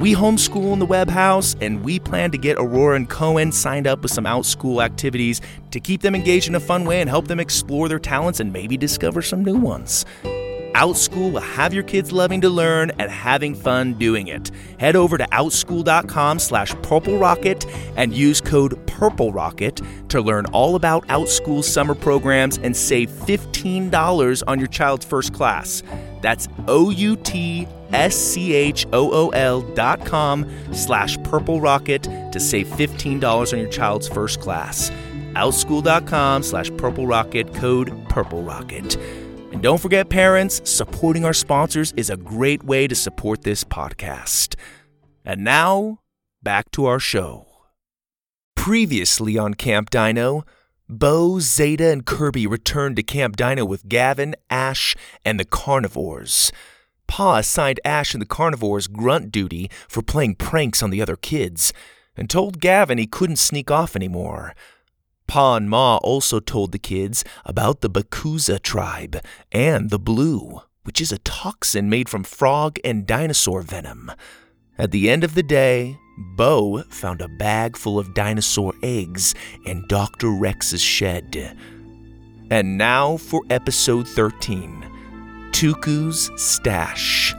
We homeschool in the Webb House, and we plan to get Aurora and Cohen signed up with some OutSchool activities to keep them engaged in a fun way and help them explore their talents and maybe discover some new ones. OutSchool will have your kids loving to learn and having fun doing it. Head over to outschool.com slash purple rocket and use code purple rocket to learn all about OutSchool summer programs and save $15 on your child's first class. That's O-U-T-S-C-H-O-O-L dot com slash purple rocket to save $15 on your child's first class. Outschool.com slash purple rocket, code purple rocket. And don't forget, parents, supporting our sponsors is a great way to support this podcast. And now, back to our show. Previously on Camp Dino, Bo, Zeta, and Kirby returned to Camp Dino with Gavin, Ash, and the Carnivores. Pa assigned Ash and the Carnivores grunt duty for playing pranks on the other kids, and told Gavin he couldn't sneak off anymore. Pa and Ma also told the kids about the Bakuza tribe and the blue, which is a toxin made from frog and dinosaur venom. At the end of the day, Bo found a bag full of dinosaur eggs in Dr. Rex's shed. And now for episode 13 Tuku's Stash.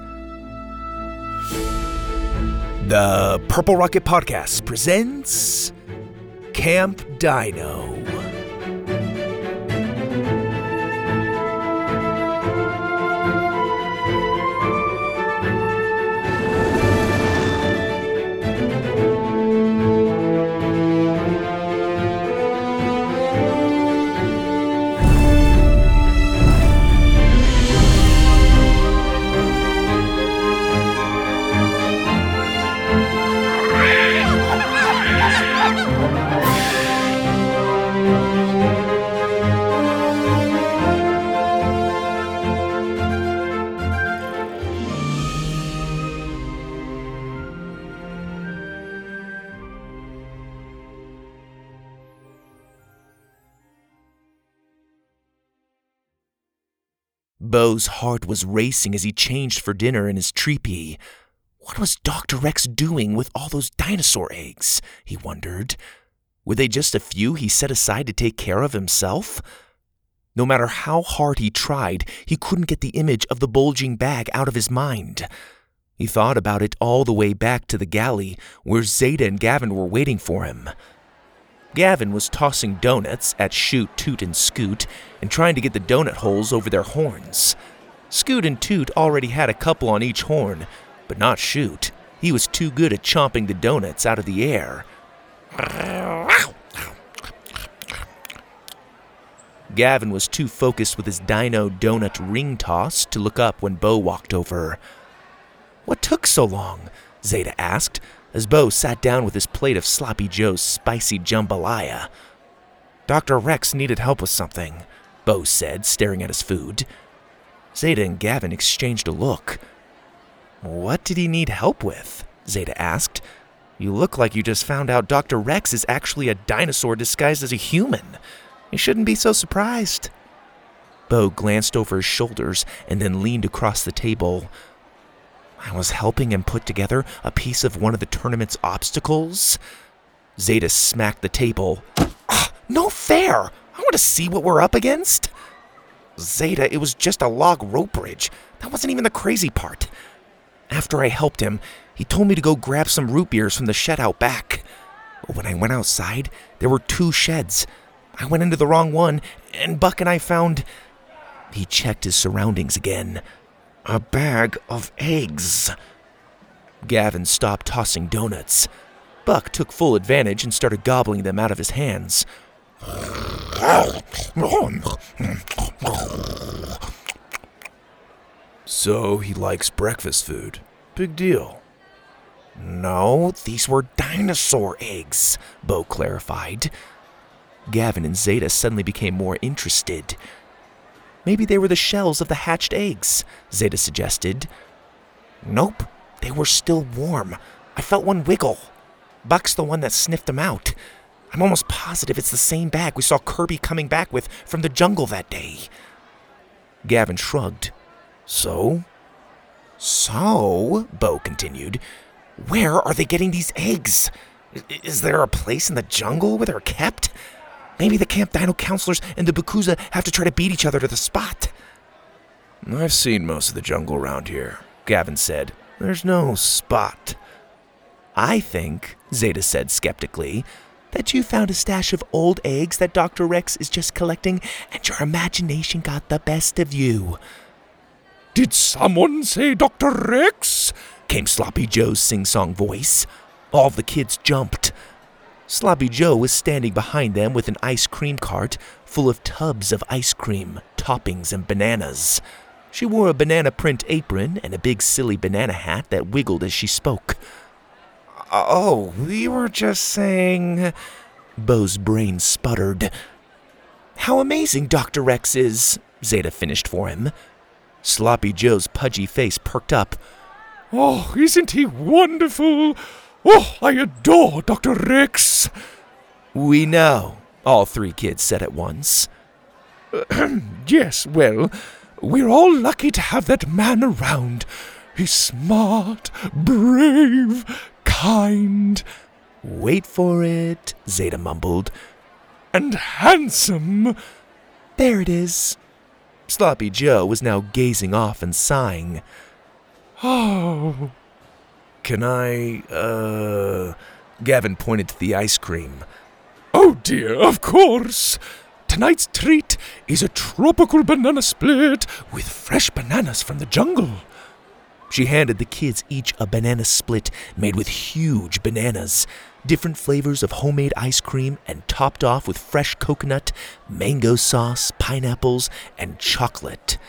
The Purple Rocket Podcast presents Camp Dino. Bo's heart was racing as he changed for dinner in his treepee. What was Dr. Rex doing with all those dinosaur eggs? He wondered. Were they just a few he set aside to take care of himself? No matter how hard he tried, he couldn't get the image of the bulging bag out of his mind. He thought about it all the way back to the galley where Zeta and Gavin were waiting for him. Gavin was tossing donuts at Shoot, Toot, and Scoot and trying to get the donut holes over their horns. Scoot and Toot already had a couple on each horn, but not Shoot. He was too good at chomping the donuts out of the air. Gavin was too focused with his dino donut ring toss to look up when Bo walked over. What took so long? Zeta asked, as Bo sat down with his plate of Sloppy Joe's spicy jambalaya. Dr. Rex needed help with something, Bo said, staring at his food. Zeta and Gavin exchanged a look. What did he need help with? Zeta asked. You look like you just found out Dr. Rex is actually a dinosaur disguised as a human. You shouldn't be so surprised. Bo glanced over his shoulders and then leaned across the table. I was helping him put together a piece of one of the tournament's obstacles. Zeta smacked the table. Ah, no fair! I want to see what we're up against. Zeta, it was just a log rope bridge. That wasn't even the crazy part. After I helped him, he told me to go grab some root beers from the shed out back. When I went outside, there were two sheds. I went into the wrong one, and Buck and I found. He checked his surroundings again a bag of eggs. Gavin stopped tossing donuts. Buck took full advantage and started gobbling them out of his hands. So he likes breakfast food. Big deal. No, these were dinosaur eggs, Bo clarified. Gavin and Zeta suddenly became more interested. Maybe they were the shells of the hatched eggs, Zeta suggested. Nope, they were still warm. I felt one wiggle. Buck's the one that sniffed them out. I'm almost positive it's the same bag we saw Kirby coming back with from the jungle that day. Gavin shrugged. So? So, Bo continued, where are they getting these eggs? Is there a place in the jungle where they're kept? Maybe the Camp Dino counselors and the Bakuza have to try to beat each other to the spot. I've seen most of the jungle around here, Gavin said. There's no spot. I think, Zeta said skeptically, that you found a stash of old eggs that Dr. Rex is just collecting and your imagination got the best of you. Did someone say Dr. Rex? came Sloppy Joe's sing song voice. All the kids jumped. Sloppy Joe was standing behind them with an ice cream cart full of tubs of ice cream, toppings, and bananas. She wore a banana print apron and a big silly banana hat that wiggled as she spoke. Oh, we were just saying. Bo's brain sputtered. How amazing Dr. Rex is, Zeta finished for him. Sloppy Joe's pudgy face perked up. Oh, isn't he wonderful? Oh, I adore Dr. Rex. We know, all three kids said at once. yes, well, we're all lucky to have that man around. He's smart, brave, kind. Wait for it, Zeta mumbled. And handsome. There it is. Sloppy Joe was now gazing off and sighing. Oh, can I, uh. Gavin pointed to the ice cream. Oh dear, of course. Tonight's treat is a tropical banana split with fresh bananas from the jungle. She handed the kids each a banana split made with huge bananas, different flavors of homemade ice cream, and topped off with fresh coconut, mango sauce, pineapples, and chocolate.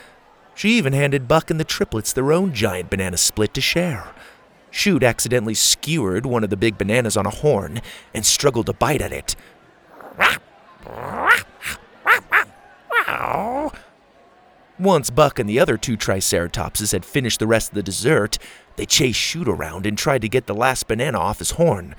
She even handed Buck and the triplets their own giant banana split to share. Shoot accidentally skewered one of the big bananas on a horn and struggled to bite at it. Once Buck and the other two Triceratopses had finished the rest of the dessert, they chased Shoot around and tried to get the last banana off his horn.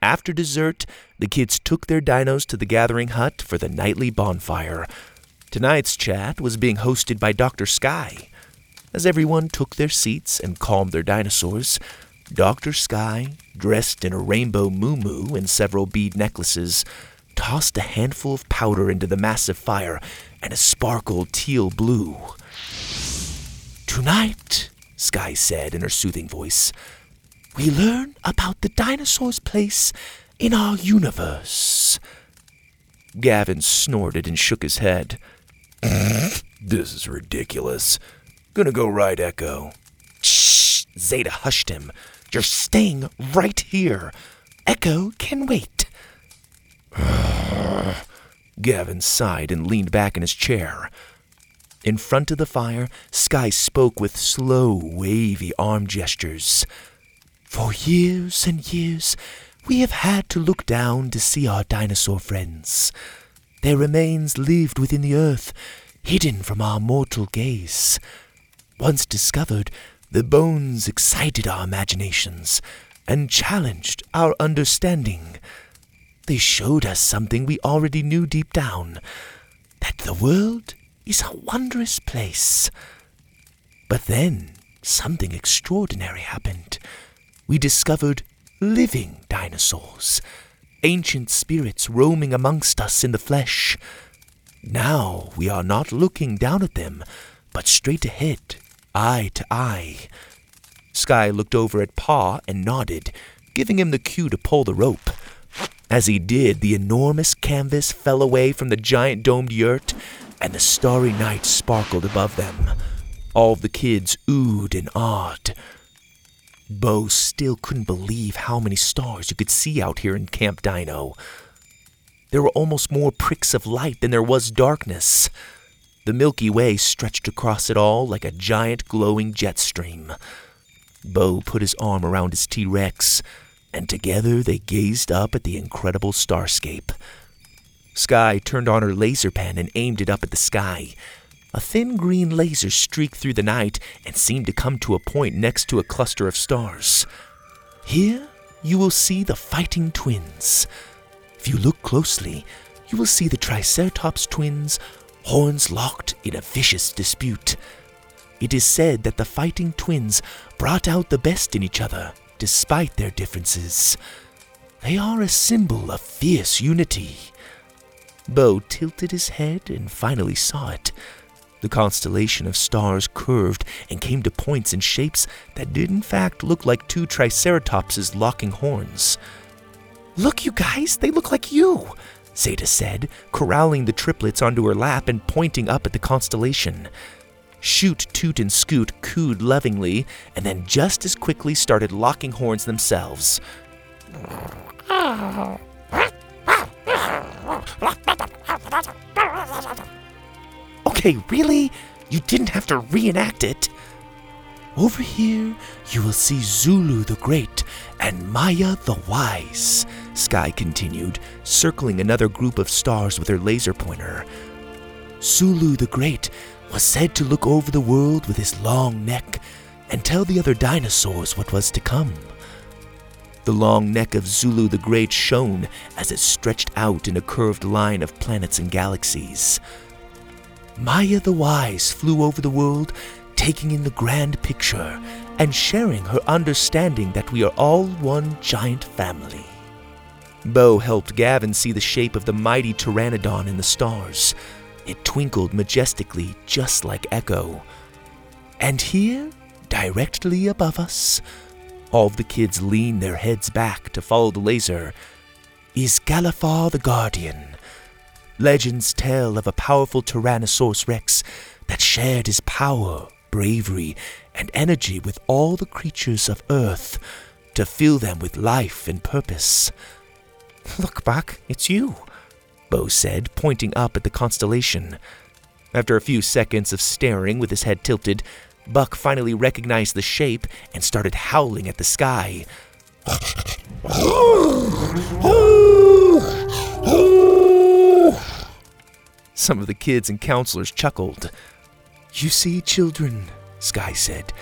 After dessert, the kids took their dinos to the gathering hut for the nightly bonfire. Tonight's chat was being hosted by Dr. Sky. As everyone took their seats and calmed their dinosaurs, Dr. Sky, dressed in a rainbow moo and several bead necklaces, tossed a handful of powder into the massive fire and it sparkled teal blue. Tonight, Sky said in her soothing voice, we learn about the dinosaur's place in our universe. Gavin snorted and shook his head. this is ridiculous. Gonna go right, Echo. Shh! Zeta hushed him. You're staying right here. Echo can wait. Gavin sighed and leaned back in his chair. In front of the fire, Sky spoke with slow, wavy arm gestures. For years and years, we have had to look down to see our dinosaur friends. Their remains lived within the earth, hidden from our mortal gaze. Once discovered, the bones excited our imaginations and challenged our understanding. They showed us something we already knew deep down that the world is a wondrous place. But then something extraordinary happened. We discovered living dinosaurs, ancient spirits roaming amongst us in the flesh. Now we are not looking down at them, but straight ahead, eye to eye. Sky looked over at Pa and nodded, giving him the cue to pull the rope. As he did, the enormous canvas fell away from the giant domed yurt, and the starry night sparkled above them. All the kids oohed and awed. Bo still couldn't believe how many stars you could see out here in Camp Dino. There were almost more pricks of light than there was darkness. The Milky Way stretched across it all like a giant glowing jet stream. Bo put his arm around his T Rex and together they gazed up at the incredible starscape. Sky turned on her laser pen and aimed it up at the sky. A thin green laser streaked through the night and seemed to come to a point next to a cluster of stars. Here you will see the fighting twins. If you look closely, you will see the Triceratops twins, horns locked in a vicious dispute. It is said that the fighting twins brought out the best in each other despite their differences. They are a symbol of fierce unity. Bo tilted his head and finally saw it. The constellation of stars curved and came to points and shapes that did in fact look like two triceratopses locking horns. Look, you guys, they look like you, Zeta said, corralling the triplets onto her lap and pointing up at the constellation. Shoot, Toot, and Scoot cooed lovingly, and then just as quickly started locking horns themselves. Okay, really? You didn't have to reenact it. Over here, you will see Zulu the Great and Maya the Wise, Sky continued, circling another group of stars with her laser pointer. Zulu the Great was said to look over the world with his long neck and tell the other dinosaurs what was to come. The long neck of Zulu the Great shone as it stretched out in a curved line of planets and galaxies. Maya the Wise flew over the world, taking in the grand picture and sharing her understanding that we are all one giant family. Bo helped Gavin see the shape of the mighty Pteranodon in the stars. It twinkled majestically, just like Echo. And here, directly above us, all of the kids lean their heads back to follow the laser, is Galifar the Guardian. Legends tell of a powerful Tyrannosaurus Rex that shared his power, bravery, and energy with all the creatures of Earth to fill them with life and purpose. Look, Buck, it's you. Bo said, pointing up at the constellation. After a few seconds of staring with his head tilted, Buck finally recognized the shape and started howling at the sky. Some of the kids and counselors chuckled. You see, children, Sky said,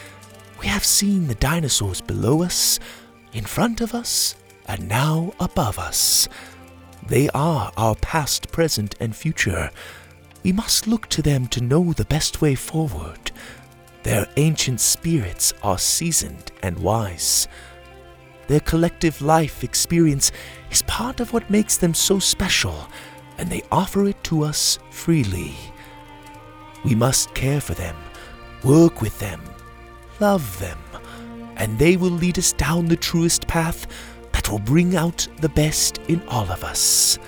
we have seen the dinosaurs below us, in front of us, and now above us. They are our past, present, and future. We must look to them to know the best way forward. Their ancient spirits are seasoned and wise. Their collective life experience is part of what makes them so special, and they offer it to us freely. We must care for them, work with them, love them, and they will lead us down the truest path that will bring out the best in all of us.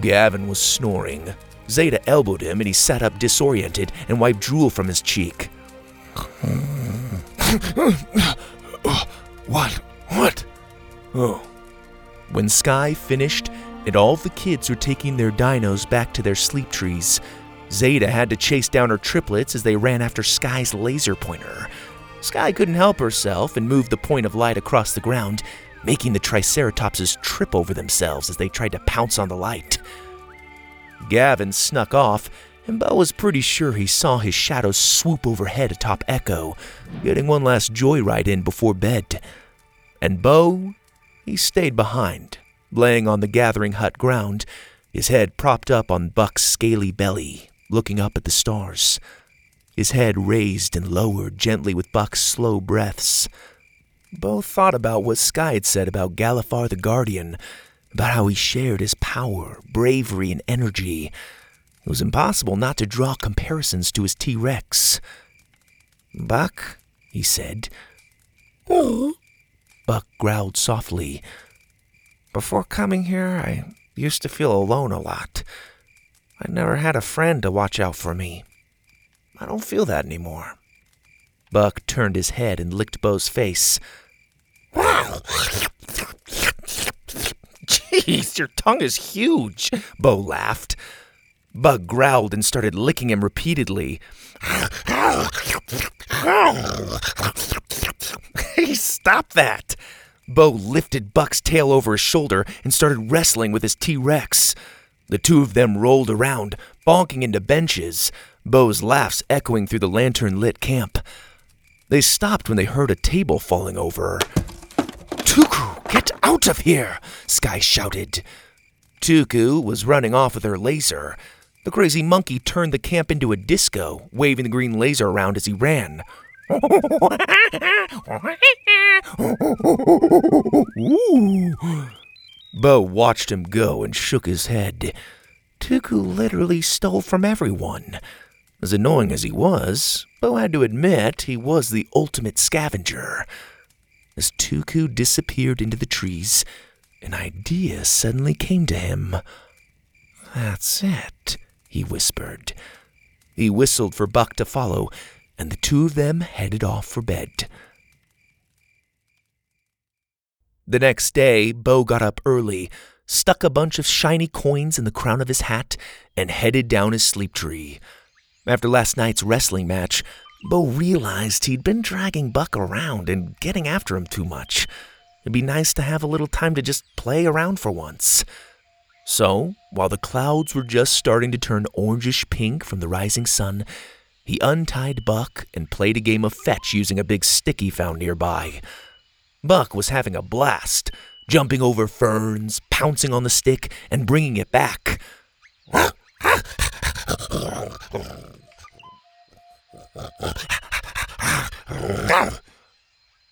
Gavin was snoring. Zeta elbowed him and he sat up disoriented and wiped drool from his cheek. What? What? Oh. When Sky finished and all the kids were taking their dinos back to their sleep trees, Zeta had to chase down her triplets as they ran after Sky's laser pointer. Sky couldn't help herself and moved the point of light across the ground, making the Triceratopses trip over themselves as they tried to pounce on the light. Gavin snuck off, and Bo was pretty sure he saw his shadow swoop overhead atop Echo, getting one last joyride in before bed. And Bo, he stayed behind, laying on the gathering hut ground, his head propped up on Buck's scaly belly, looking up at the stars. His head raised and lowered gently with Buck's slow breaths. Bo thought about what Sky had said about Galifar the Guardian, about how he shared his power, bravery, and energy. It was impossible not to draw comparisons to his T Rex. Buck, he said. Oh, Buck growled softly. Before coming here, I used to feel alone a lot. I never had a friend to watch out for me. I don't feel that anymore. Buck turned his head and licked Bo's face. Jeez, your tongue is huge, Bo laughed. Buck growled and started licking him repeatedly. Hey, stop that! Bo lifted Buck's tail over his shoulder and started wrestling with his T Rex. The two of them rolled around, bonking into benches, Bo's laughs echoing through the lantern lit camp. They stopped when they heard a table falling over. Tuku, get out of here! Sky shouted. Tuku was running off with her laser. The crazy monkey turned the camp into a disco, waving the green laser around as he ran. Bo watched him go and shook his head. Tuku literally stole from everyone. As annoying as he was, Bo had to admit he was the ultimate scavenger. As Tuku disappeared into the trees, an idea suddenly came to him. That's it, he whispered. He whistled for Buck to follow, and the two of them headed off for bed. The next day, Bo got up early, stuck a bunch of shiny coins in the crown of his hat, and headed down his sleep tree. After last night's wrestling match, Bo realized he'd been dragging Buck around and getting after him too much. It'd be nice to have a little time to just play around for once. So, while the clouds were just starting to turn orangish pink from the rising sun, he untied Buck and played a game of fetch using a big stick he found nearby. Buck was having a blast, jumping over ferns, pouncing on the stick, and bringing it back.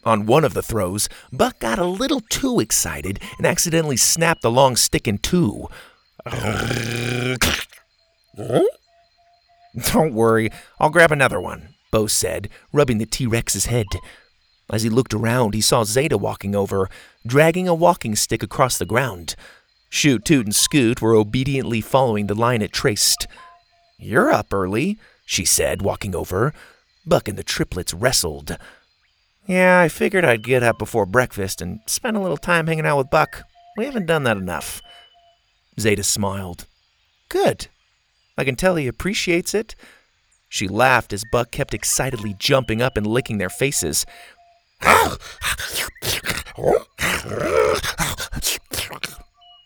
On one of the throws, Buck got a little too excited and accidentally snapped the long stick in two. Don't worry, I'll grab another one, Bo said, rubbing the T Rex's head. As he looked around, he saw Zeta walking over, dragging a walking stick across the ground. Shoot, Toot, and Scoot were obediently following the line it traced. You're up early, she said, walking over. Buck and the triplets wrestled. Yeah, I figured I'd get up before breakfast and spend a little time hanging out with Buck. We haven't done that enough. Zeta smiled. Good. I can tell he appreciates it. She laughed as Buck kept excitedly jumping up and licking their faces.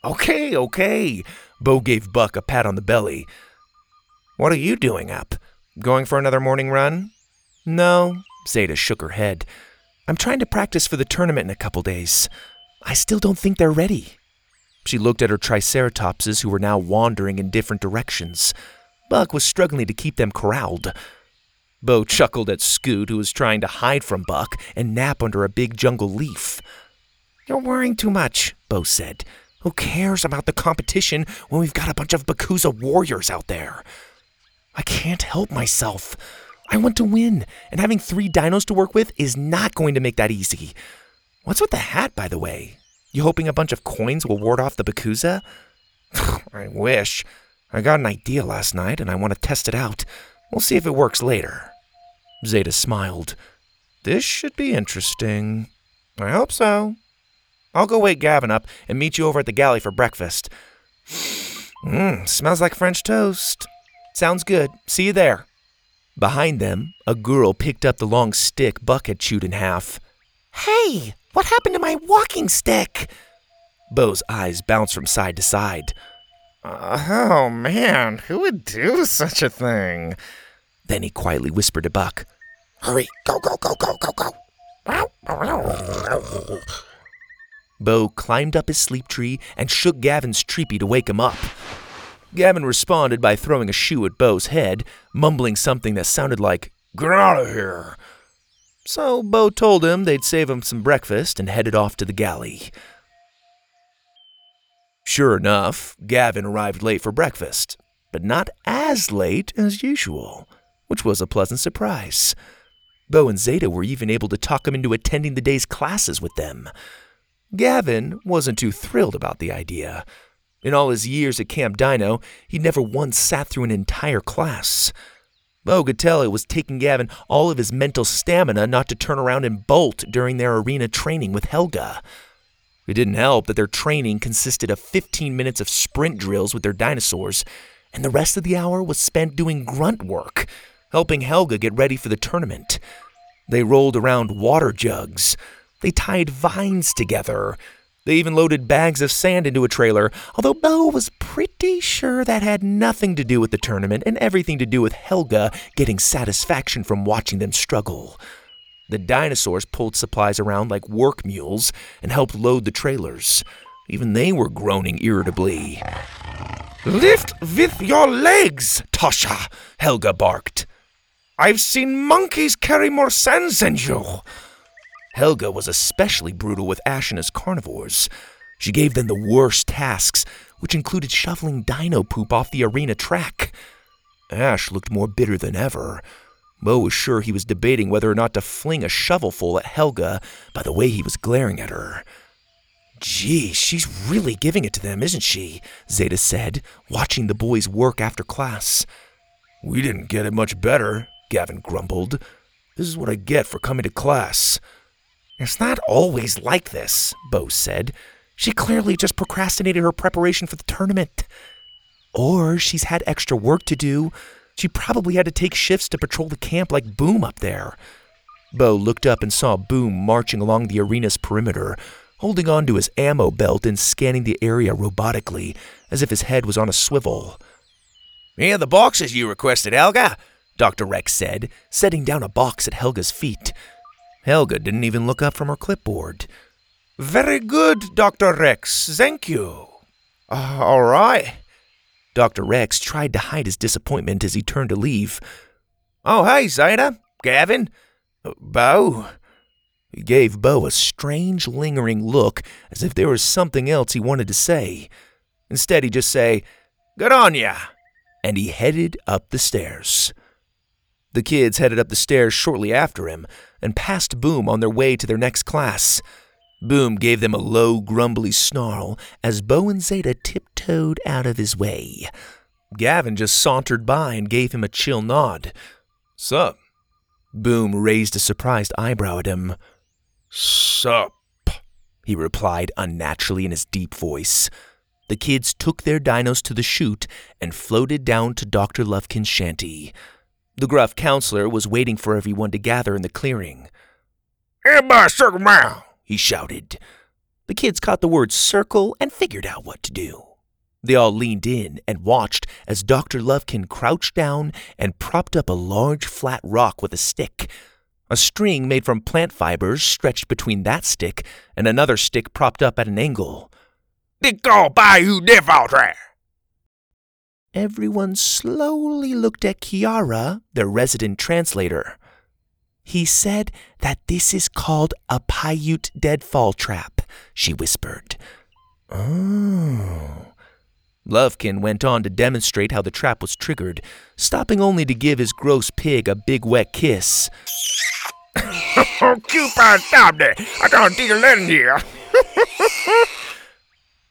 okay, okay. Bo gave Buck a pat on the belly. What are you doing up? Going for another morning run? No, Zeta shook her head. I'm trying to practice for the tournament in a couple days. I still don't think they're ready. She looked at her triceratopses who were now wandering in different directions. Buck was struggling to keep them corralled. Bo chuckled at Scoot, who was trying to hide from Buck and nap under a big jungle leaf. You're worrying too much, Bo said. Who cares about the competition when we've got a bunch of Bakuza warriors out there? I can't help myself. I want to win, and having three dinos to work with is not going to make that easy. What's with the hat, by the way? You hoping a bunch of coins will ward off the Bakuza? I wish. I got an idea last night, and I want to test it out. We'll see if it works later. Zeta smiled. This should be interesting. I hope so. I'll go wake Gavin up and meet you over at the galley for breakfast. Mmm, smells like French toast. Sounds good. See you there. Behind them, a girl picked up the long stick Buck had chewed in half. Hey, what happened to my walking stick? Bo's eyes bounced from side to side. Uh, oh man, who would do such a thing? Then he quietly whispered to Buck, Hurry, go, go, go, go, go, go. Bo climbed up his sleep tree and shook Gavin's treepee to wake him up. Gavin responded by throwing a shoe at Bo's head, mumbling something that sounded like, Get out of here. So Bo told him they'd save him some breakfast and headed off to the galley. Sure enough, Gavin arrived late for breakfast, but not as late as usual, which was a pleasant surprise. Bo and Zeta were even able to talk him into attending the day's classes with them. Gavin wasn't too thrilled about the idea. In all his years at Camp Dino, he'd never once sat through an entire class. Bo could tell it was taking Gavin all of his mental stamina not to turn around and bolt during their arena training with Helga. It didn't help that their training consisted of 15 minutes of sprint drills with their dinosaurs, and the rest of the hour was spent doing grunt work, helping Helga get ready for the tournament. They rolled around water jugs. They tied vines together. They even loaded bags of sand into a trailer, although Bo was pretty sure that had nothing to do with the tournament and everything to do with Helga getting satisfaction from watching them struggle. The dinosaurs pulled supplies around like work mules and helped load the trailers. Even they were groaning irritably. Lift with your legs, Tasha, Helga barked. I've seen monkeys carry more sand than you. Helga was especially brutal with Ash and his carnivores. She gave them the worst tasks, which included shoveling dino poop off the arena track. Ash looked more bitter than ever. Bo was sure he was debating whether or not to fling a shovelful at Helga by the way he was glaring at her. Gee, she's really giving it to them, isn't she? Zeta said, watching the boys work after class. We didn't get it much better, Gavin grumbled. This is what I get for coming to class. It's not always like this, Bo said. She clearly just procrastinated her preparation for the tournament. Or she's had extra work to do. She probably had to take shifts to patrol the camp like Boom up there. Bo looked up and saw Boom marching along the arena's perimeter, holding on to his ammo belt and scanning the area robotically, as if his head was on a swivel. Here are the boxes you requested, Helga, Dr. Rex said, setting down a box at Helga's feet. Helga didn't even look up from her clipboard. Very good, Dr. Rex. Thank you. Uh, all right. Dr. Rex tried to hide his disappointment as he turned to leave. Oh, hey, Zeta. Gavin. Bo. He gave Bo a strange, lingering look as if there was something else he wanted to say. Instead, he just say, Good on ya. And he headed up the stairs. The kids headed up the stairs shortly after him and passed Boom on their way to their next class. Boom gave them a low, grumbly snarl as Bo and Zeta tiptoed out of his way. Gavin just sauntered by and gave him a chill nod. Sup? Boom raised a surprised eyebrow at him. Sup? He replied unnaturally in his deep voice. The kids took their dinos to the chute and floated down to Dr. Lufkin's shanty. The gruff counselor was waiting for everyone to gather in the clearing. Everybody circle around, he shouted. The kids caught the word circle and figured out what to do. They all leaned in and watched as Dr. Lufkin crouched down and propped up a large flat rock with a stick. A string made from plant fibers stretched between that stick and another stick propped up at an angle. Dico Bayou Defaultre. Everyone slowly looked at Kiara, their resident translator. He said that this is called a Paiute deadfall trap, she whispered. Oh. Lovekin went on to demonstrate how the trap was triggered, stopping only to give his gross pig a big wet kiss. Oh, Cupid, stop there. I can't dig a in here.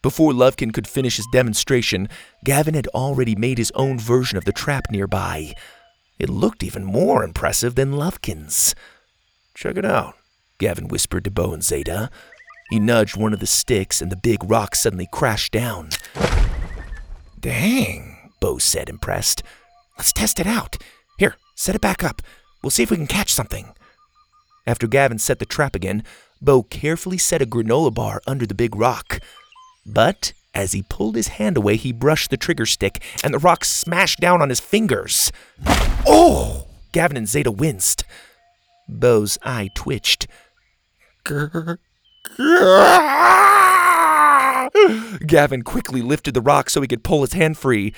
Before Lovekin could finish his demonstration, Gavin had already made his own version of the trap nearby. It looked even more impressive than Lovekin's. Check it out. Gavin whispered to Bo and Zeta. He nudged one of the sticks, and the big rock suddenly crashed down. Dang, Bo said, impressed. let's test it out. Here, set it back up. We'll see if we can catch something. After Gavin set the trap again, Bo carefully set a granola bar under the big rock. But as he pulled his hand away, he brushed the trigger stick, and the rock smashed down on his fingers. Oh! Gavin and Zeta winced. Bo's eye twitched. Gavin quickly lifted the rock so he could pull his hand free.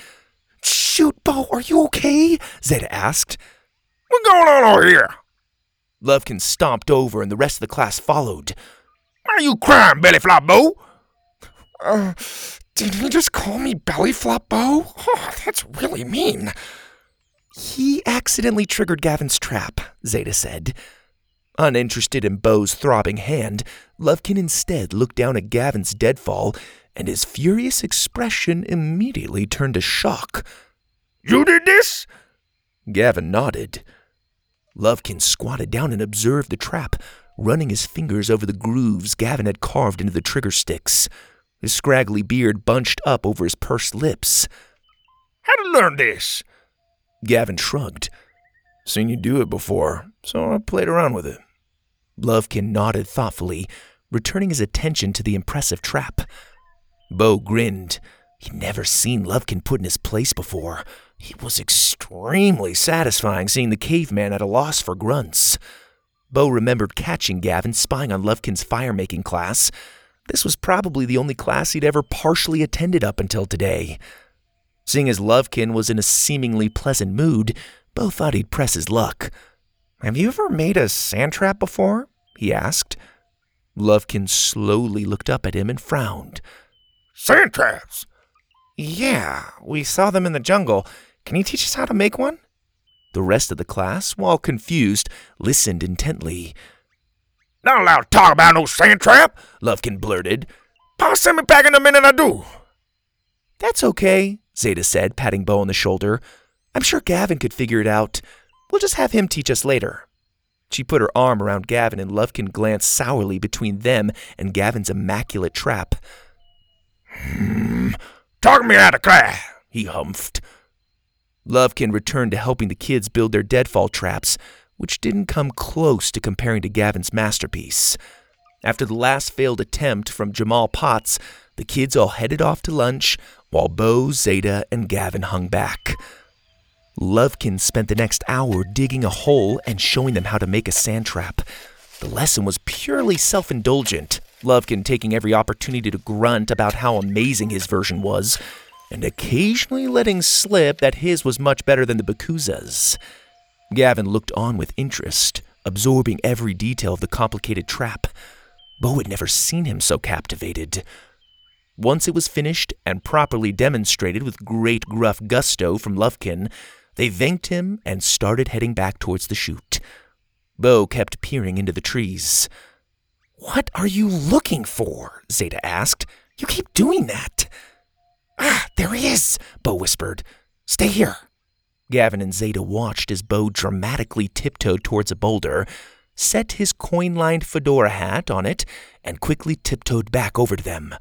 Shoot, Bo, are you okay? Zeta asked. What's going on over here? Lovekin stomped over, and the rest of the class followed. Why are you crying, belly flop Bo? Uh, did he just call me belly flop Bo? Oh, that's really mean. He accidentally triggered Gavin's trap, Zeta said. Uninterested in Bo's throbbing hand, Lovekin instead looked down at Gavin's deadfall, and his furious expression immediately turned to shock. You did this? Gavin nodded. Lovekin squatted down and observed the trap, running his fingers over the grooves Gavin had carved into the trigger sticks. His scraggly beard bunched up over his pursed lips. How'd you learn this? Gavin shrugged. Seen you do it before, so I played around with it. Lovekin nodded thoughtfully, returning his attention to the impressive trap. Bo grinned. He'd never seen Lovekin put in his place before. It was extremely satisfying seeing the caveman at a loss for grunts. Bo remembered catching Gavin spying on Lovekin's fire-making class. This was probably the only class he'd ever partially attended up until today. Seeing as Lovekin was in a seemingly pleasant mood, Bo thought he'd press his luck. Have you ever made a sand trap before? he asked. Lovekin slowly looked up at him and frowned. Sand traps. Yeah, we saw them in the jungle. Can you teach us how to make one? The rest of the class, while confused, listened intently. Not allowed to talk about no sand trap. Lovekin blurted. Pa send me back in a minute I do. That's okay, Zeta said, patting Bo on the shoulder. I'm sure Gavin could figure it out. We'll just have him teach us later. She put her arm around Gavin, and Lovekin glanced sourly between them and Gavin's immaculate trap. Hmm. Talk me out of class. He humphed. Lovekin returned to helping the kids build their deadfall traps, which didn't come close to comparing to Gavin's masterpiece. After the last failed attempt from Jamal Potts, the kids all headed off to lunch, while Bo, Zeta, and Gavin hung back. Lovekin spent the next hour digging a hole and showing them how to make a sand trap. The lesson was purely self indulgent, Lovekin taking every opportunity to grunt about how amazing his version was, and occasionally letting slip that his was much better than the Bakuza's. Gavin looked on with interest, absorbing every detail of the complicated trap. Bo had never seen him so captivated. Once it was finished and properly demonstrated with great gruff gusto from Lovekin, they thanked him and started heading back towards the chute. Bo kept peering into the trees. What are you looking for? Zeta asked. You keep doing that. Ah, there he is, Bo whispered. Stay here. Gavin and Zeta watched as Bo dramatically tiptoed towards a boulder, set his coin lined fedora hat on it, and quickly tiptoed back over to them.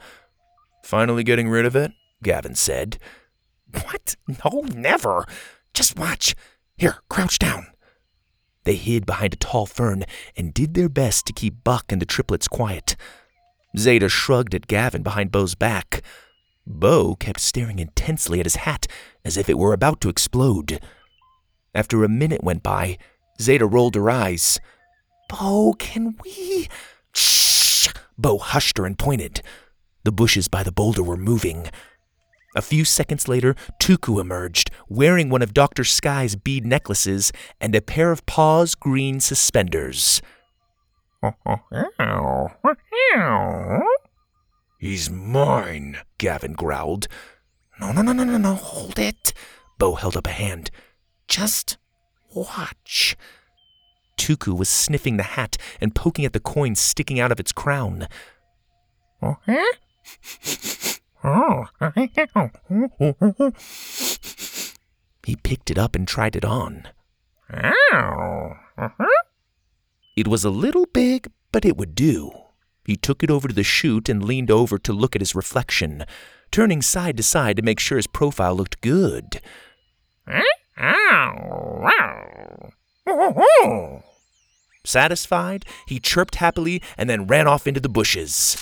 Finally getting rid of it? Gavin said. What? No, never. Just watch. Here, crouch down. They hid behind a tall fern and did their best to keep Buck and the triplets quiet. Zeta shrugged at Gavin behind Bo's back. Bo kept staring intensely at his hat as if it were about to explode. After a minute went by, Zeta rolled her eyes. Bo, can we? Shh! Bo hushed her and pointed. The bushes by the boulder were moving. A few seconds later, Tuku emerged, wearing one of Dr. Sky's bead necklaces and a pair of Pa's green suspenders. He's mine, Gavin growled. No, no, no, no, no, no, hold it. Bo held up a hand. Just watch. Tuku was sniffing the hat and poking at the coin sticking out of its crown. Oh, huh? Oh. He picked it up and tried it on. Ow. Uh-huh. It was a little big, but it would do. He took it over to the chute and leaned over to look at his reflection, turning side to side to make sure his profile looked good. Satisfied, he chirped happily and then ran off into the bushes.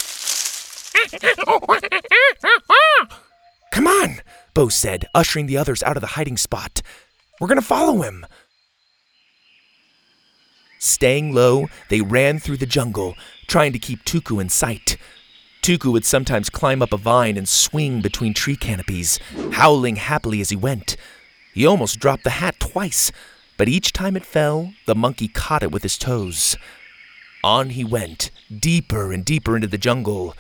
Come on, Bo said, ushering the others out of the hiding spot. We're to follow him. Staying low, they ran through the jungle, trying to keep Tuku in sight. Tuku would sometimes climb up a vine and swing between tree canopies, howling happily as he went. He almost dropped the hat twice, but each time it fell, the monkey caught it with his toes. On he went, deeper and deeper into the jungle.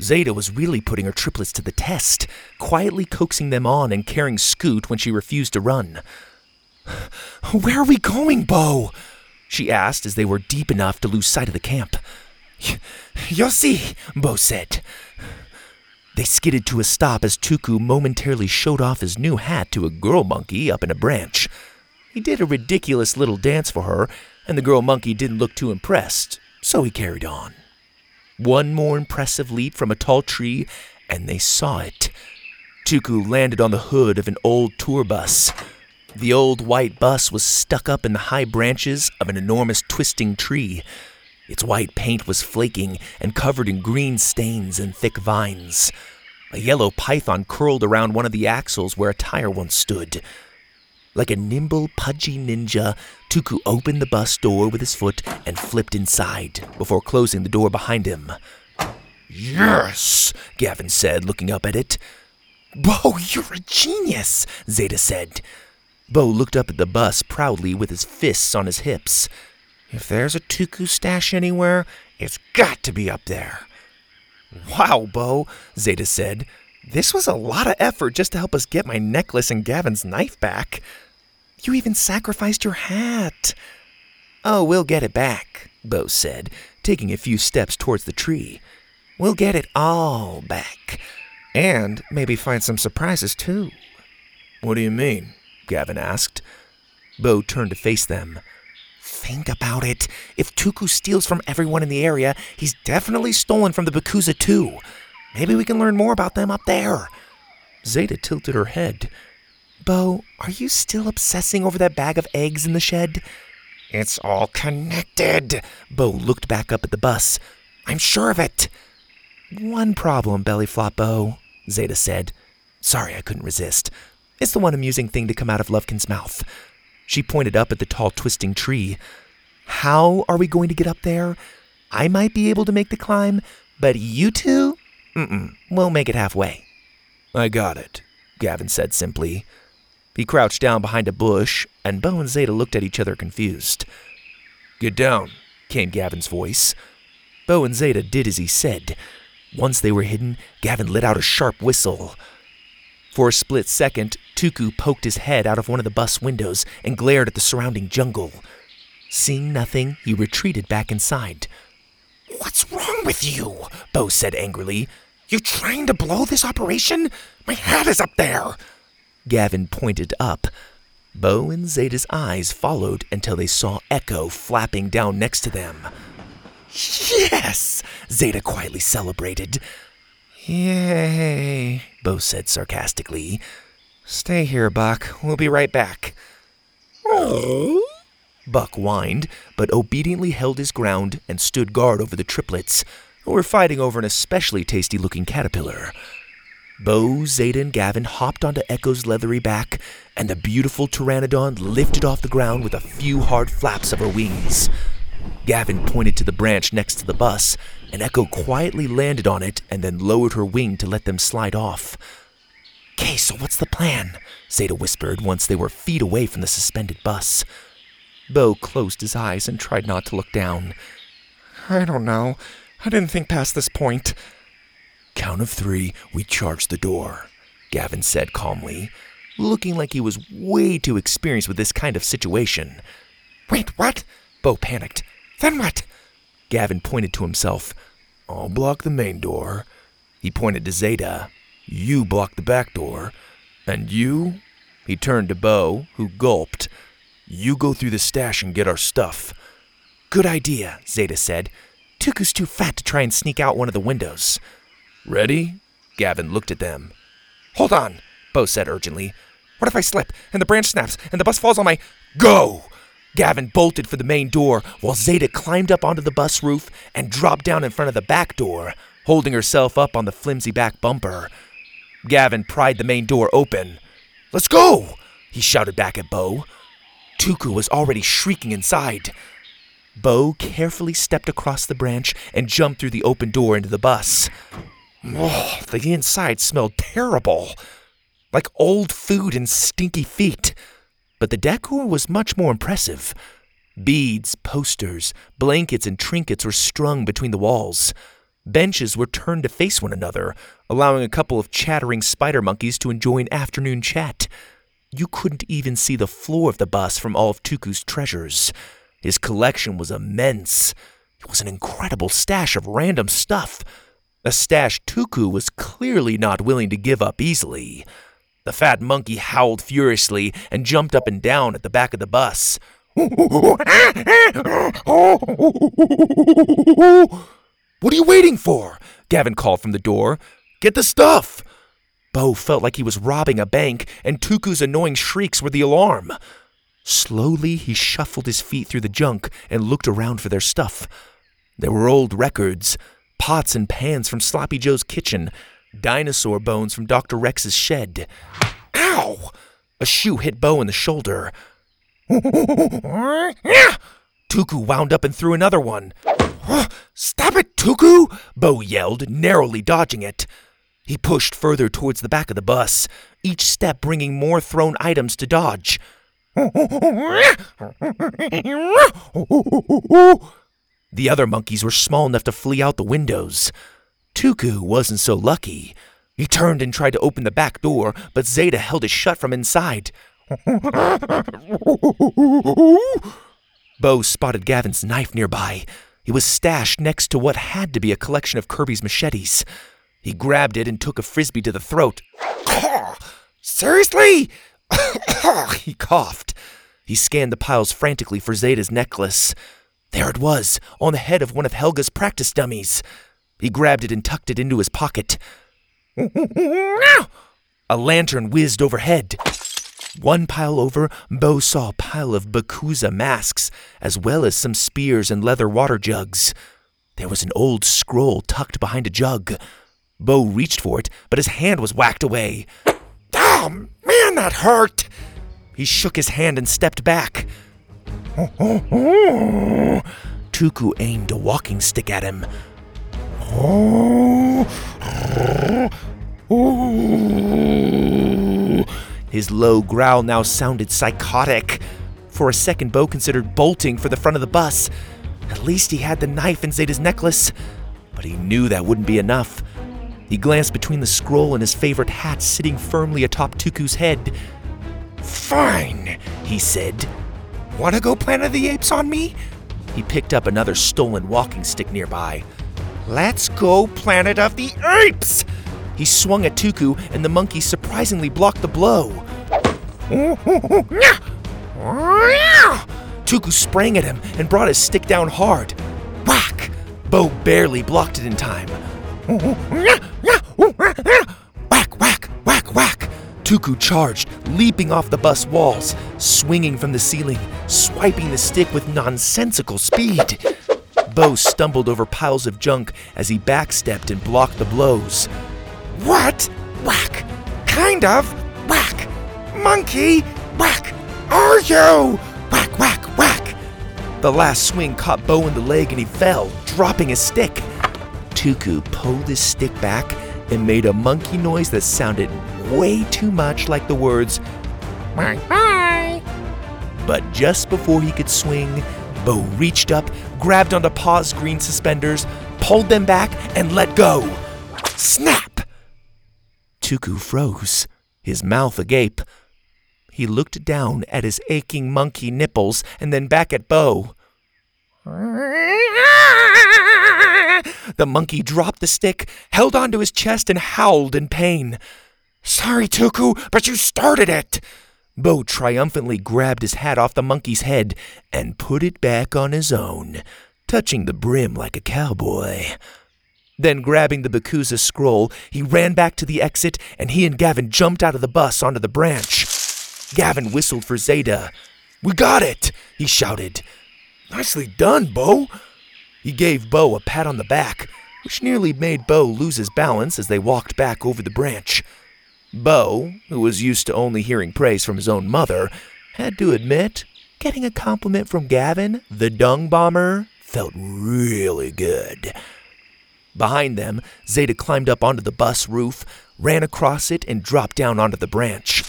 Zeta was really putting her triplets to the test, quietly coaxing them on and carrying Scoot when she refused to run. Where are we going, Bo? She asked as they were deep enough to lose sight of the camp. You'll see, Bo said. They skidded to a stop as Tuku momentarily showed off his new hat to a girl monkey up in a branch. He did a ridiculous little dance for her, and the girl monkey didn't look too impressed, so he carried on. One more impressive leap from a tall tree, and they saw it. Tuku landed on the hood of an old tour bus. The old white bus was stuck up in the high branches of an enormous twisting tree. Its white paint was flaking and covered in green stains and thick vines. A yellow python curled around one of the axles where a tire once stood. Like a nimble, pudgy ninja, Tuku opened the bus door with his foot and flipped inside before closing the door behind him. Yes, Gavin said, looking up at it. Bo, you're a genius, Zeta said. Bo looked up at the bus proudly with his fists on his hips. If there's a Tuku stash anywhere, it's got to be up there. Wow, Bo, Zeta said. This was a lot of effort just to help us get my necklace and Gavin's knife back. You even sacrificed your hat. Oh, we'll get it back, Bo said, taking a few steps towards the tree. We'll get it all back. And maybe find some surprises too. What do you mean? Gavin asked. Bo turned to face them. Think about it. If Tuku steals from everyone in the area, he's definitely stolen from the Bakuza too. Maybe we can learn more about them up there. Zeta tilted her head. Bo, are you still obsessing over that bag of eggs in the shed? It's all connected. Bo looked back up at the bus. I'm sure of it. One problem, Bellyflop Bo, Zeta said. Sorry, I couldn't resist. It's the one amusing thing to come out of Lovekin's mouth. She pointed up at the tall, twisting tree. How are we going to get up there? I might be able to make the climb, but you two? Mm-mm, we'll make it halfway. I got it, Gavin said simply. He crouched down behind a bush, and Bo and Zeta looked at each other confused. Get down, came Gavin's voice. Bo and Zeta did as he said. Once they were hidden, Gavin let out a sharp whistle. For a split second, Tuku poked his head out of one of the bus windows and glared at the surrounding jungle. Seeing nothing, he retreated back inside. What's wrong with you? Bo said angrily. You trying to blow this operation? My hat is up there. Gavin pointed up. Bo and Zeta's eyes followed until they saw Echo flapping down next to them. Yes! Zeta quietly celebrated. Yay, Bo said sarcastically. Stay here, Buck. We'll be right back. Oh. Buck whined, but obediently held his ground and stood guard over the triplets, who were fighting over an especially tasty looking caterpillar. Bo, Zeta, and Gavin hopped onto Echo's leathery back, and the beautiful pteranodon lifted off the ground with a few hard flaps of her wings. Gavin pointed to the branch next to the bus, and Echo quietly landed on it and then lowered her wing to let them slide off. Okay, so what's the plan? Zeta whispered once they were feet away from the suspended bus. Bo closed his eyes and tried not to look down. I don't know. I didn't think past this point. Count of three, we charge the door, Gavin said calmly, looking like he was way too experienced with this kind of situation. Wait, what? Bo panicked. Then what? Gavin pointed to himself. I'll block the main door. He pointed to Zeta. You block the back door. And you, He turned to Bo, who gulped. you go through the stash and get our stuff. Good idea, Zeta said. Tuku's too fat to try and sneak out one of the windows. Ready? Gavin looked at them. Hold on. Bo said urgently. What if I slip and the branch snaps and the bus falls on my. Go! Gavin bolted for the main door while Zeta climbed up onto the bus roof and dropped down in front of the back door, holding herself up on the flimsy back bumper. Gavin pried the main door open. Let's go! He shouted back at Bo. Tuku was already shrieking inside. Bo carefully stepped across the branch and jumped through the open door into the bus. Oh, the inside smelled terrible. Like old food and stinky feet. But the decor was much more impressive. Beads, posters, blankets, and trinkets were strung between the walls. Benches were turned to face one another, allowing a couple of chattering spider monkeys to enjoy an afternoon chat. You couldn't even see the floor of the bus from all of Tuku's treasures. His collection was immense. It was an incredible stash of random stuff. A stash Tuku was clearly not willing to give up easily. The fat monkey howled furiously and jumped up and down at the back of the bus. What are you waiting for? Gavin called from the door. Get the stuff! Bo felt like he was robbing a bank, and Tuku's annoying shrieks were the alarm. Slowly, he shuffled his feet through the junk and looked around for their stuff. There were old records, pots and pans from Sloppy Joe's kitchen, dinosaur bones from Dr. Rex's shed. Ow! A shoe hit Bo in the shoulder. Tuku wound up and threw another one. Stop it, Tuku! Bo yelled, narrowly dodging it. He pushed further towards the back of the bus, each step bringing more thrown items to dodge. The other monkeys were small enough to flee out the windows. Tuku wasn't so lucky. He turned and tried to open the back door, but Zeta held it shut from inside. Bo spotted Gavin's knife nearby. It was stashed next to what had to be a collection of Kirby's machetes. He grabbed it and took a frisbee to the throat. Seriously? he coughed. He scanned the piles frantically for Zeta's necklace. There it was, on the head of one of Helga's practice dummies. He grabbed it and tucked it into his pocket. A lantern whizzed overhead. One pile over, Bo saw a pile of Bakuza masks, as well as some spears and leather water jugs. There was an old scroll tucked behind a jug. Bo reached for it, but his hand was whacked away. Oh, man, that hurt. He shook his hand and stepped back. Tuku aimed a walking stick at him. Oh. His low growl now sounded psychotic. For a second, Bo considered bolting for the front of the bus. At least he had the knife in Zeta's necklace. But he knew that wouldn't be enough. He glanced between the scroll and his favorite hat sitting firmly atop Tuku's head. Fine, He said, wanna go Planet of the Apes on me? He picked up another stolen walking stick nearby. Let's go Planet of the Apes! He swung at Tuku, and the monkey surprisingly blocked the blow. Tuku sprang at him and brought his stick down hard. Whack! Bo barely blocked it in time. Whack, whack, whack, whack! Tuku charged, leaping off the bus walls, swinging from the ceiling, swiping the stick with nonsensical speed. Bo stumbled over piles of junk as he backstepped and blocked the blows. What? Whack! Kind of! Whack! Monkey! Whack! Are you? Whack, whack, whack! The last swing caught Bo in the leg and he fell, dropping his stick. Tuku pulled his stick back and made a monkey noise that sounded way too much like the words, Bye bye! but just before he could swing, Bo reached up, grabbed onto Pa's green suspenders, pulled them back, and let go. Snap! Tuku froze, his mouth agape. He looked down at his aching monkey nipples and then back at Bo. The monkey dropped the stick, held onto his chest, and howled in pain. Sorry, Tuku, but you started it. Bo triumphantly grabbed his hat off the monkey's head and put it back on his own, touching the brim like a cowboy. Then, grabbing the Bakuza scroll, he ran back to the exit and he and Gavin jumped out of the bus onto the branch. Gavin whistled for Zeta. We got it, he shouted. Nicely done, Bo. He gave Bo a pat on the back, which nearly made Bo lose his balance as they walked back over the branch. Bo, who was used to only hearing praise from his own mother, had to admit getting a compliment from Gavin, the dung bomber, felt really good. Behind them, Zeta climbed up onto the bus roof, ran across it, and dropped down onto the branch.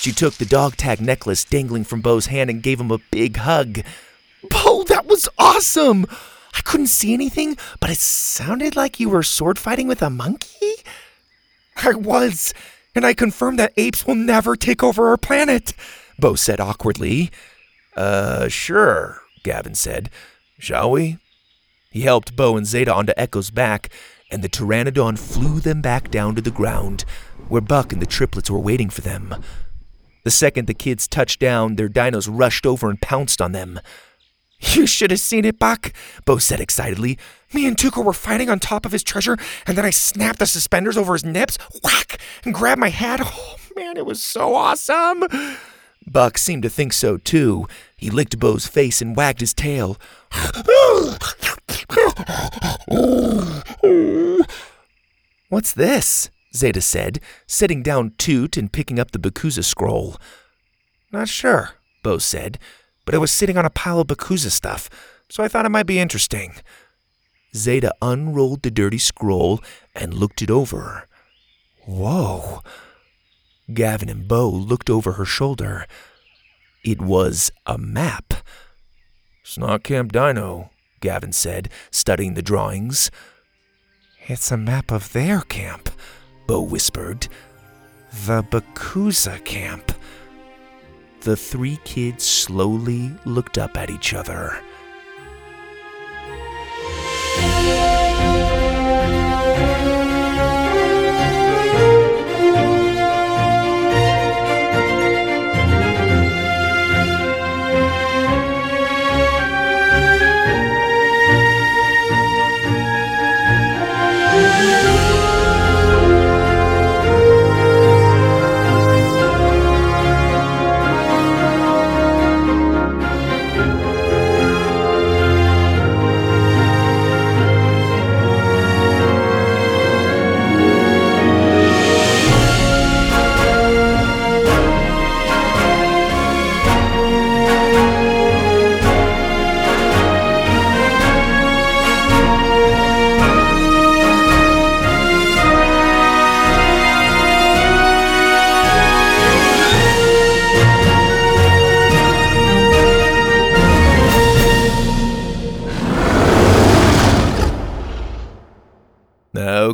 She took the dog tag necklace dangling from Bo's hand and gave him a big hug. Bo, that was awesome! I couldn't see anything, but it sounded like you were sword fighting with a monkey? I was, and I confirm that apes will never take over our planet, Bo said awkwardly. Uh, sure, Gavin said. Shall we? He helped Bo and Zeta onto Echo's back, and the Pteranodon flew them back down to the ground, where Buck and the triplets were waiting for them. The second the kids touched down, their dinos rushed over and pounced on them. You should have seen it, Buck, Bo said excitedly. Me and Tuku were fighting on top of his treasure, and then I snapped the suspenders over his nips, whack, and grabbed my hat. Oh, man, it was so awesome. Buck seemed to think so too. He licked Bo's face and wagged his tail. What's this? Zeta said, setting down Toot and picking up the Bakuza scroll. Not sure, Bo said, but it was sitting on a pile of Bakuza stuff, so I thought it might be interesting. Zeta unrolled the dirty scroll and looked it over. Whoa. Gavin and Bo looked over her shoulder. It was a map. It's not Camp Dino, Gavin said, studying the drawings. It's a map of their camp, Bo whispered. The Bakuza camp. The three kids slowly looked up at each other.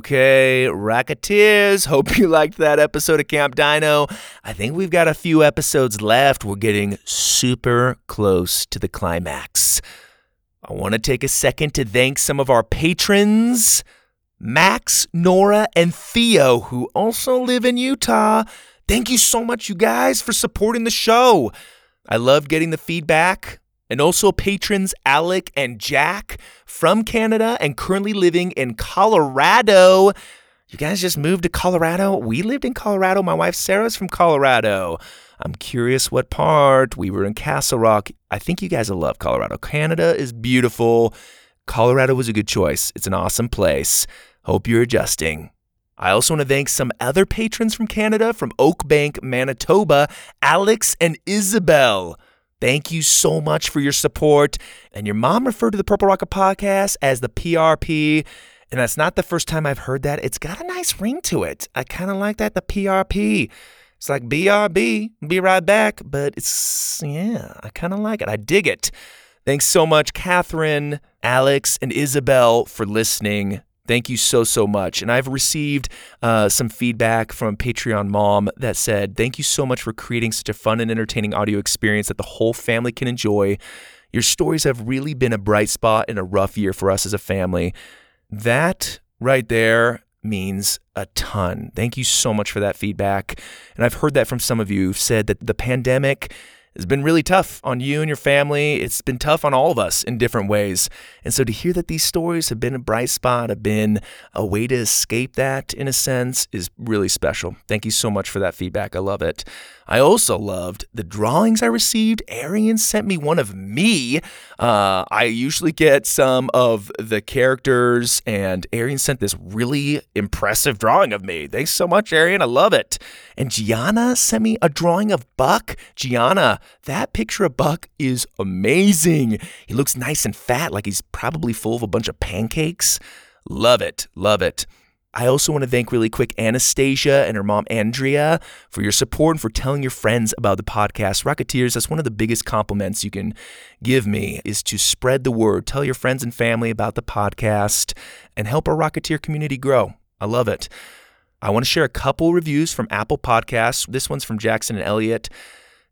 Okay, Rocketeers, hope you liked that episode of Camp Dino. I think we've got a few episodes left. We're getting super close to the climax. I want to take a second to thank some of our patrons Max, Nora, and Theo, who also live in Utah. Thank you so much, you guys, for supporting the show. I love getting the feedback and also patrons Alec and Jack from Canada and currently living in Colorado. You guys just moved to Colorado? We lived in Colorado. My wife Sarah's from Colorado. I'm curious what part. We were in Castle Rock. I think you guys will love Colorado. Canada is beautiful. Colorado was a good choice. It's an awesome place. Hope you're adjusting. I also want to thank some other patrons from Canada, from Oakbank, Manitoba, Alex and Isabel. Thank you so much for your support. And your mom referred to the Purple Rocket podcast as the PRP. And that's not the first time I've heard that. It's got a nice ring to it. I kind of like that, the PRP. It's like BRB, be right back. But it's, yeah, I kind of like it. I dig it. Thanks so much, Catherine, Alex, and Isabel, for listening. Thank you so, so much. And I've received uh, some feedback from Patreon mom that said, Thank you so much for creating such a fun and entertaining audio experience that the whole family can enjoy. Your stories have really been a bright spot in a rough year for us as a family. That right there means a ton. Thank you so much for that feedback. And I've heard that from some of you who've said that the pandemic has been really tough on you and your family. It's been tough on all of us in different ways. And so to hear that these stories have been a bright spot, have been a way to escape that in a sense, is really special. Thank you so much for that feedback. I love it. I also loved the drawings I received. Arian sent me one of me. Uh, I usually get some of the characters, and Arian sent this really impressive drawing of me. Thanks so much, Arian. I love it. And Gianna sent me a drawing of Buck. Gianna, that picture of Buck is amazing. He looks nice and fat, like he's probably full of a bunch of pancakes. Love it. Love it. I also want to thank really quick Anastasia and her mom Andrea for your support and for telling your friends about the podcast. Rocketeers, that's one of the biggest compliments you can give me is to spread the word. Tell your friends and family about the podcast and help our Rocketeer community grow. I love it. I want to share a couple reviews from Apple Podcasts. This one's from Jackson and Elliott.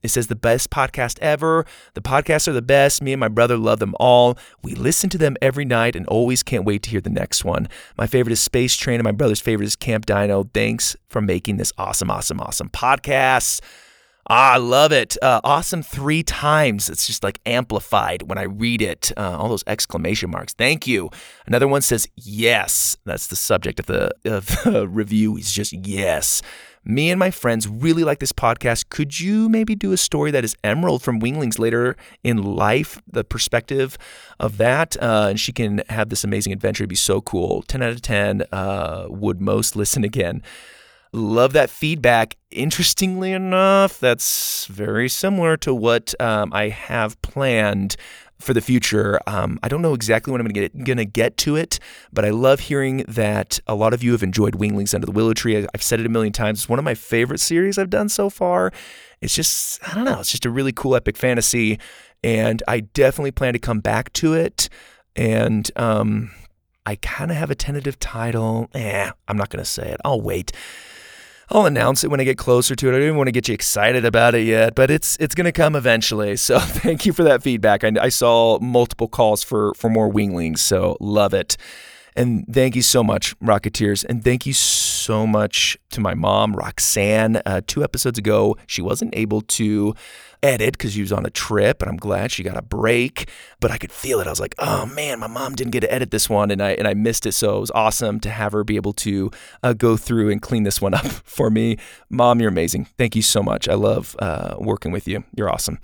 It says the best podcast ever. The podcasts are the best. Me and my brother love them all. We listen to them every night and always can't wait to hear the next one. My favorite is Space Train and my brother's favorite is Camp Dino. Thanks for making this awesome, awesome, awesome podcast. Ah, I love it. Uh, awesome three times. It's just like amplified when I read it. Uh, all those exclamation marks. Thank you. Another one says yes. That's the subject of the, of the review. He's just yes. Me and my friends really like this podcast. Could you maybe do a story that is Emerald from Winglings later in life? The perspective of that, uh, and she can have this amazing adventure. It'd be so cool. Ten out of ten. Uh, would most listen again. Love that feedback. Interestingly enough, that's very similar to what um, I have planned for the future. Um, I don't know exactly when I'm gonna get gonna get to it, but I love hearing that a lot of you have enjoyed Winglings Under the Willow Tree. I've said it a million times. It's one of my favorite series I've done so far. It's just I don't know. It's just a really cool epic fantasy, and I definitely plan to come back to it. And um, I kind of have a tentative title. Eh, I'm not gonna say it. I'll wait. I'll announce it when I get closer to it. I don't even want to get you excited about it yet, but it's it's going to come eventually. So thank you for that feedback. I, I saw multiple calls for for more winglings, so love it. And thank you so much, Rocketeers. And thank you so much to my mom, Roxanne. Uh, two episodes ago, she wasn't able to edit because she was on a trip, and I'm glad she got a break. But I could feel it. I was like, oh man, my mom didn't get to edit this one, and I and I missed it. So it was awesome to have her be able to uh, go through and clean this one up for me. Mom, you're amazing. Thank you so much. I love uh, working with you. You're awesome.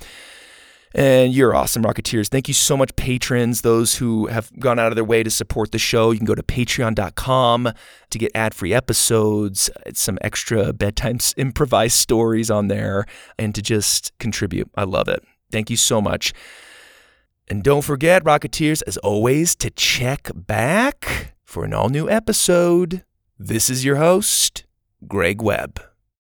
And you're awesome, Rocketeers. Thank you so much, patrons, those who have gone out of their way to support the show. You can go to patreon.com to get ad free episodes, some extra bedtime improvised stories on there, and to just contribute. I love it. Thank you so much. And don't forget, Rocketeers, as always, to check back for an all new episode. This is your host, Greg Webb.